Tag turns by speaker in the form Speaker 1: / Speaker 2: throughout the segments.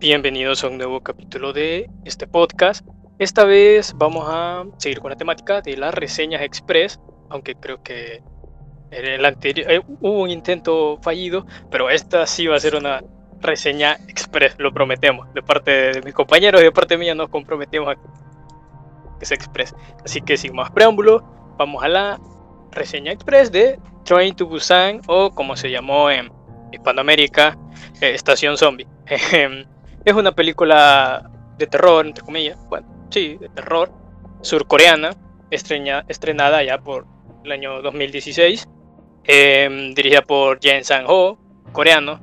Speaker 1: Bienvenidos a un nuevo capítulo de este podcast. Esta vez vamos a seguir con la temática de las reseñas express, aunque creo que en el anterior eh, hubo un intento fallido, pero esta sí va a ser una reseña express, lo prometemos. De parte de mis compañeros y de parte mía nos comprometemos a que sea express. Así que sin más preámbulo, vamos a la reseña express de Train to Busan o como se llamó en Hispanoamérica, eh, Estación Zombie. es una película de terror, entre comillas, bueno, sí, de terror, surcoreana, estrenada ya por el año 2016, em, dirigida por Jen Sang-ho, coreano,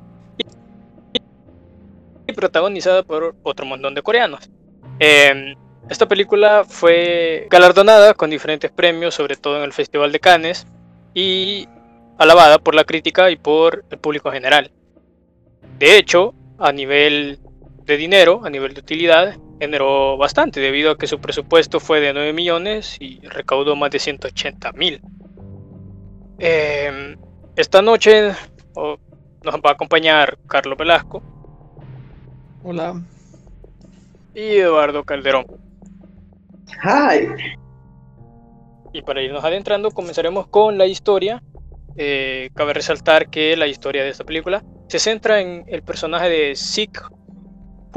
Speaker 1: y, protagonizada por otro montón de coreanos. Em, esta película fue galardonada con diferentes premios, sobre todo en el Festival de Cannes, y alabada por la crítica y por el público general. De hecho, a nivel de dinero, a nivel de utilidad, generó bastante, debido a que su presupuesto fue de 9 millones y recaudó más de 180 mil. Em, esta noche nos va a acompañar Carlos Velasco.
Speaker 2: Hola.
Speaker 1: Y Eduardo Calderón.
Speaker 3: Hi.
Speaker 1: Y para irnos adentrando, comenzaremos con la historia eh, cabe resaltar que la historia de esta película se centra en el personaje de Sik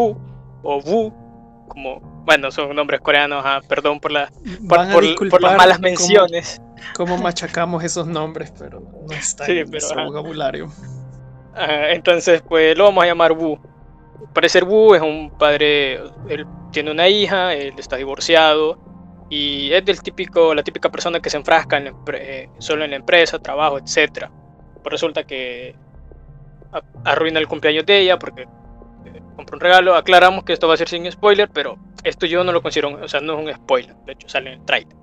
Speaker 1: Hu o Wu, como, bueno, son nombres coreanos, ah, perdón por, la, por, las malas menciones.
Speaker 2: Cómo, machacamos esos nombres, pero no está en nuestro vocabulario.
Speaker 1: entonces, pues lo vamos a llamar Wu. Parecer Wu es un padre, él tiene una hija, él está divorciado, y es del típico, la típica persona que se enfrasca en eh, solo en la empresa, trabajo, etc. Pues resulta que arruina el cumpleaños de ella porque eh, compra un regalo. Aclaramos que esto va a ser sin spoiler, pero esto yo no lo considero, o sea, no es un spoiler, de hecho sale en el trailer.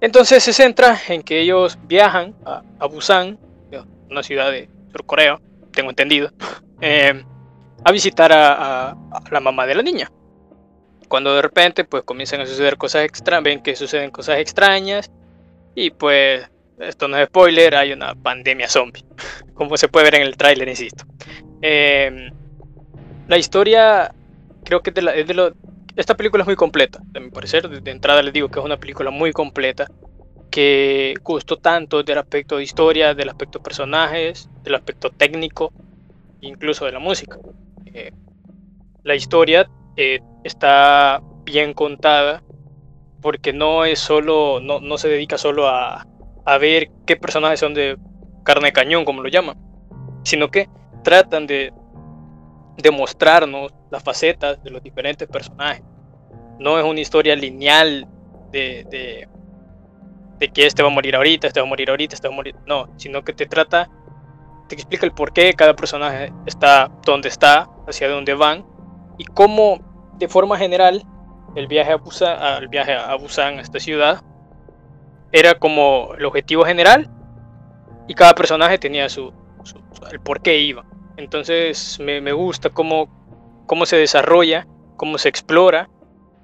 Speaker 1: Entonces se centra en que ellos viajan a, Busan, una ciudad de Surcorea, tengo entendido, eh, a visitar a la mamá de la niña cuando de repente pues comienzan a suceder cosas extrañas, ven que suceden cosas extrañas y pues esto no es spoiler, hay una pandemia zombie, como se puede ver en el tráiler, insisto. Em, la historia creo que es de, lo, esta película es muy completa, de mi parecer, de, entrada les digo que es una película muy completa que gustó tanto del aspecto de historia, del aspecto de personajes, del aspecto técnico, incluso de la música. Eh, la historia eh, está bien contada porque no es solo, no, no se dedica solo a, a, ver qué personajes son de carne de cañón, como lo llaman, sino que tratan de, de mostrarnos las facetas de los diferentes personajes. No es una historia lineal de, de, de que este va a morir ahorita, este va a morir ahorita, este va a morir. No, sino que te trata, te explica el por qué cada personaje está donde está, hacia dónde van y cómo de forma general el viaje a Busan, el viaje a Busan, a esta ciudad, era como el objetivo general y cada personaje tenía su, el por qué iba. Entonces me, gusta cómo, cómo se desarrolla, cómo se explora,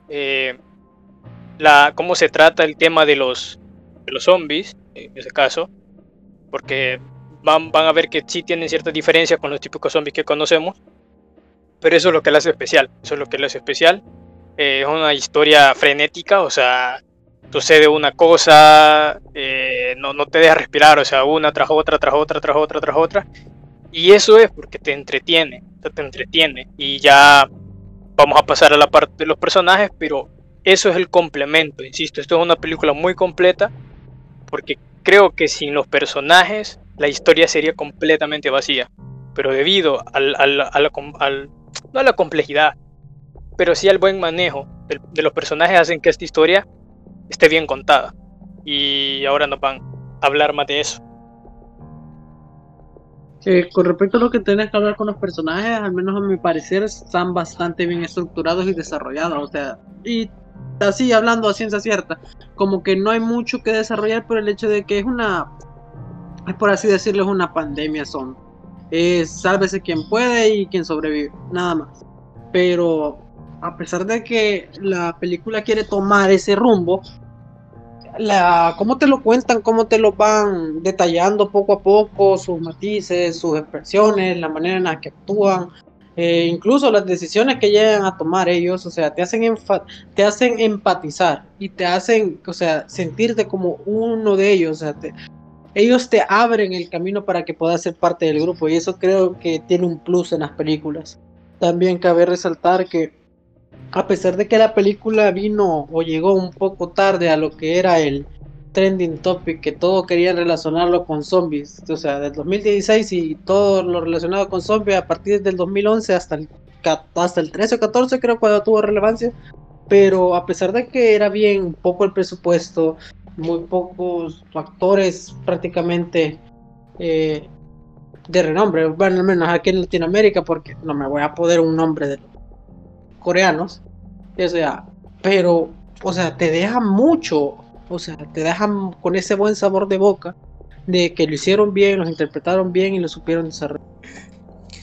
Speaker 1: eh, la, cómo se trata el tema de los, de los zombies, en ese caso, porque van, van a ver que sí tienen ciertas diferencias con los típicos zombies que conocemos, pero eso es lo que le hace especial, eso es lo que le hace especial. Eh, es una historia frenética, o sea, sucede una cosa, eh, no, no te deja respirar, o sea, una tras otra, tras otra, tras otra, tras otra. Y eso es porque te entretiene, te entretiene. Y ya vamos a pasar a la parte de los personajes, pero eso es el complemento, insisto, esto es una película muy completa, porque creo que sin los personajes la historia sería completamente vacía. Pero debido al, al, al, al no a la complejidad, pero sí al buen manejo de, los personajes hacen que esta historia esté bien contada. Y ahora nos van a hablar más de eso.
Speaker 3: Con respecto a lo que tienes que hablar con los personajes, al menos a mi parecer, están bastante bien estructurados y desarrollados. O sea, y así hablando a ciencia cierta, como que no hay mucho que desarrollar por el hecho de que es una, es por así decirlo, es una pandemia son es sálvese quien puede y quien sobrevive, nada más. Pero a pesar de que la película quiere tomar ese rumbo, la, cómo te lo cuentan, cómo te lo van detallando poco a poco, sus matices, sus expresiones, la manera en la que actúan, Eh, incluso las decisiones que llegan a tomar ellos, o sea, te hacen, te hacen empatizar y te hacen, o sea, sentirte como uno de ellos, o sea, ellos te abren el camino para que puedas ser parte del grupo y eso creo que tiene un plus en las películas. También cabe resaltar que a pesar de que la película vino o llegó un poco tarde a lo que era el trending topic, que todo querían relacionarlo con zombies, o sea, del 2016 y todo lo relacionado con zombies a partir del 2011 hasta el, hasta el 13 o 14 creo cuando tuvo relevancia, pero a pesar de que era bien poco el presupuesto, muy pocos actores prácticamente eh, de renombre, bueno, al menos aquí en Latinoamérica, porque no me voy a poder un nombre de coreanos, o sea, pero, o sea, te deja mucho, o sea, te dejan con ese buen sabor de boca de que lo hicieron bien, los interpretaron bien y lo supieron desarrollar.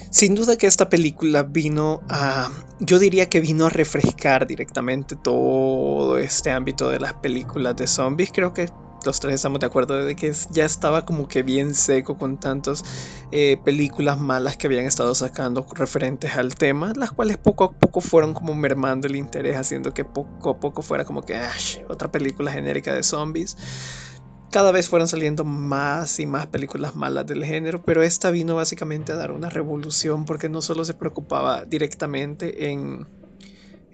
Speaker 2: Sin duda que esta película vino a, yo diría que vino a refrescar directamente todo este ámbito de las películas de zombies. Creo que los tres estamos de acuerdo de que ya estaba como que bien seco con tantas eh, películas malas que habían estado sacando referentes al tema, las cuales poco a poco fueron como mermando el interés, haciendo que poco a poco fuera como que otra película genérica de zombies. Cada vez fueron saliendo más y más películas malas del género, pero esta vino básicamente a dar una revolución porque no solo se preocupaba directamente en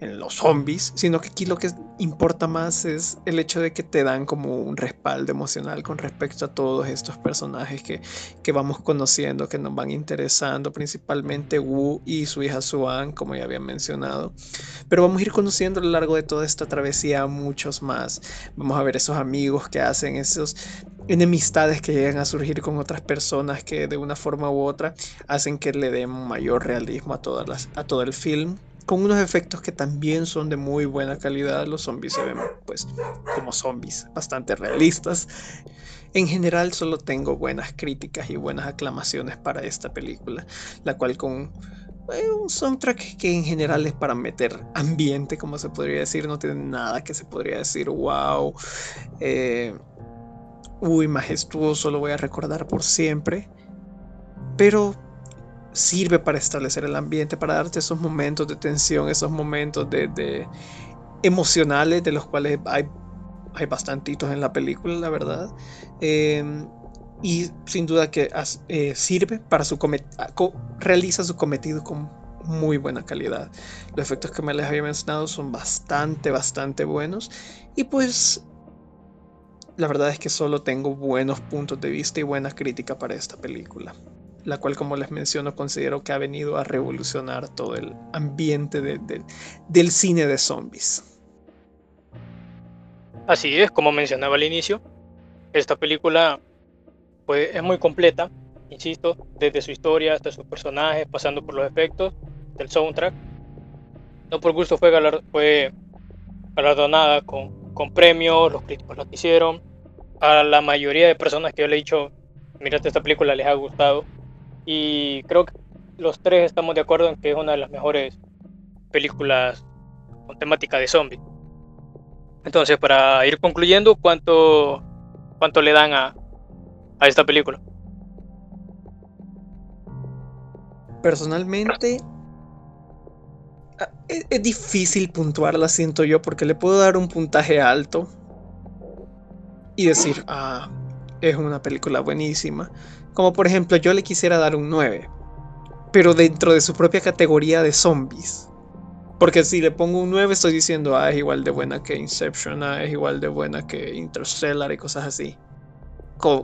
Speaker 2: en los zombies, sino que aquí lo que importa más es el hecho de que te dan como un respaldo emocional con respecto a todos estos personajes que, que vamos conociendo, que nos van interesando, principalmente Wu y su hija Suan, como ya había mencionado. Pero vamos a ir conociendo a lo largo de toda esta travesía muchos más. Vamos a ver esos amigos que hacen, esos enemistades que llegan a surgir con otras personas que de una forma u otra hacen que le den mayor realismo a, todas las, a todo el film con unos efectos que también son de muy buena calidad. Los zombies se ven pues como zombies, bastante realistas. En general solo tengo buenas críticas y buenas aclamaciones para esta película, la cual con eh, un soundtrack que en general es para meter ambiente, como se podría decir, no tiene nada que se podría decir, wow, eh, uy, majestuoso, lo voy a recordar por siempre, pero sirve para establecer el ambiente, para darte esos momentos de tensión, esos momentos de, emocionales de los cuales hay, hay bastantitos en la película, la verdad. Em, y sin duda que eh, sirve para su realiza su cometido con muy buena calidad. Los efectos que me les había mencionado son bastante, bastante buenos. Y pues la verdad es que solo tengo buenos puntos de vista y buena crítica para esta película la cual como les menciono considero que ha venido a revolucionar todo el ambiente del cine de zombies.
Speaker 1: Así es, como mencionaba al inicio, esta película pues, es muy completa, insisto, desde su historia hasta sus personajes, pasando por los efectos del soundtrack. No por gusto fue, galardonada con, con premios, los críticos la hicieron. A la mayoría de personas que yo le he dicho, mírate esta película, les ha gustado. Y creo que los tres estamos de acuerdo en que es una de las mejores películas con temática de zombies. Entonces, para ir concluyendo, ¿cuánto, cuánto le dan a, a esta película?
Speaker 2: Personalmente, ah, es, es, difícil puntuarla, siento yo, porque le puedo dar un puntaje alto y decir, ah, es una película buenísima. Como por ejemplo, yo le quisiera dar un 9, pero dentro de su propia categoría de zombies. Porque si le pongo un 9 estoy diciendo, ah, es igual de buena que Inception, ah, es igual de buena que Interstellar y cosas así.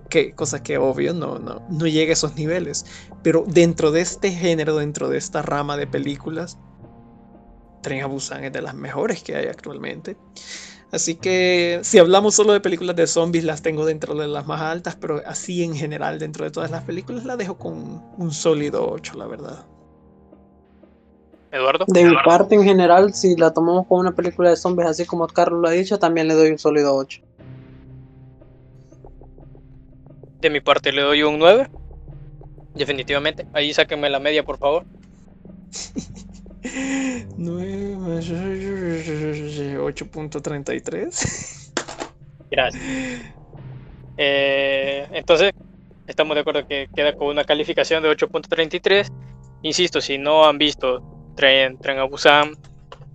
Speaker 2: que, cosa que obvio no, no, no llega a esos niveles. Pero dentro de este género, dentro de esta rama de películas, Tren a Busan es de las mejores que hay actualmente. Así que si hablamos solo de películas de zombies, las tengo dentro de las más altas, pero así en general, dentro de todas las películas, la dejo con un sólido 8, la verdad.
Speaker 1: Eduardo.
Speaker 3: De mi parte, en general, si la tomamos como una película de zombies, así como Carlos lo ha dicho, también le doy un sólido 8.
Speaker 1: De mi parte, le doy un 9. Definitivamente. Ahí sáquenme la media, por favor.
Speaker 2: 8.33.
Speaker 1: Gracias. Eh, entonces, estamos de acuerdo que queda con una calificación de 8.33 insisto, si no han visto Tren, Tren a Busan,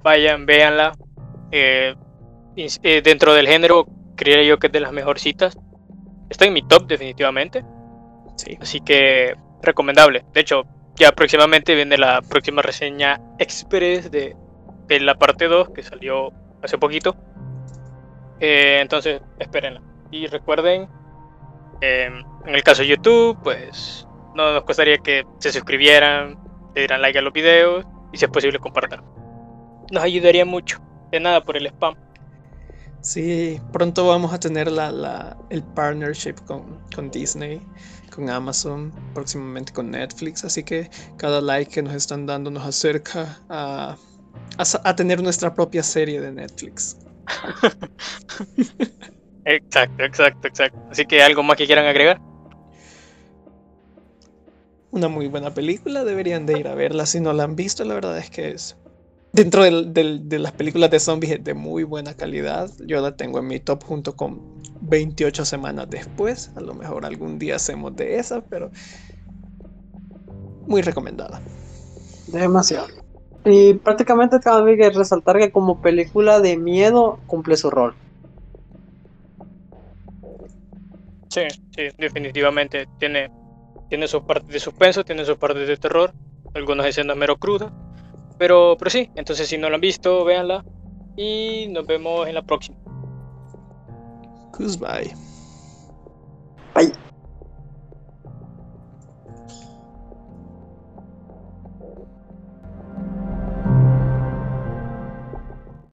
Speaker 1: vayan, véanla. Eh, eh, dentro del género, creería yo que es de las mejorcitas. Está en mi top, definitivamente.
Speaker 2: Sí.
Speaker 1: Así que recomendable. De hecho, ya próximamente viene la próxima reseña express de, la parte 2 que salió hace poquito. Eh, entonces, espérenla. Y recuerden, em, en el caso de YouTube, pues no nos costaría que se suscribieran, le dieran like a los videos y si es posible compartan. Nos ayudaría mucho. De nada por el spam.
Speaker 2: Sí, pronto vamos a tener la, el partnership con, con Disney, con Amazon, próximamente con Netflix, así que cada like que nos están dando nos acerca a, a, a tener nuestra propia serie de Netflix.
Speaker 1: exacto, exacto, exacto. Así que algo más que quieran agregar.
Speaker 2: Una muy buena película, deberían de ir a verla si no la han visto, la verdad es que es dentro del, de las películas de zombies de muy buena calidad. Yo la tengo en mi top junto con 28 semanas después. A lo mejor algún día hacemos de esa, pero muy recomendada.
Speaker 3: Demasiado. Y prácticamente cabe que resaltar que como película de miedo cumple su rol.
Speaker 1: Sí, sí, definitivamente tiene, tiene sus partes de suspenso, tiene sus partes de terror, algunas escenas mero crudas, pero, pero sí, entonces si no lo han visto, véanla y nos vemos en la próxima.
Speaker 2: Who's by?
Speaker 3: Bye.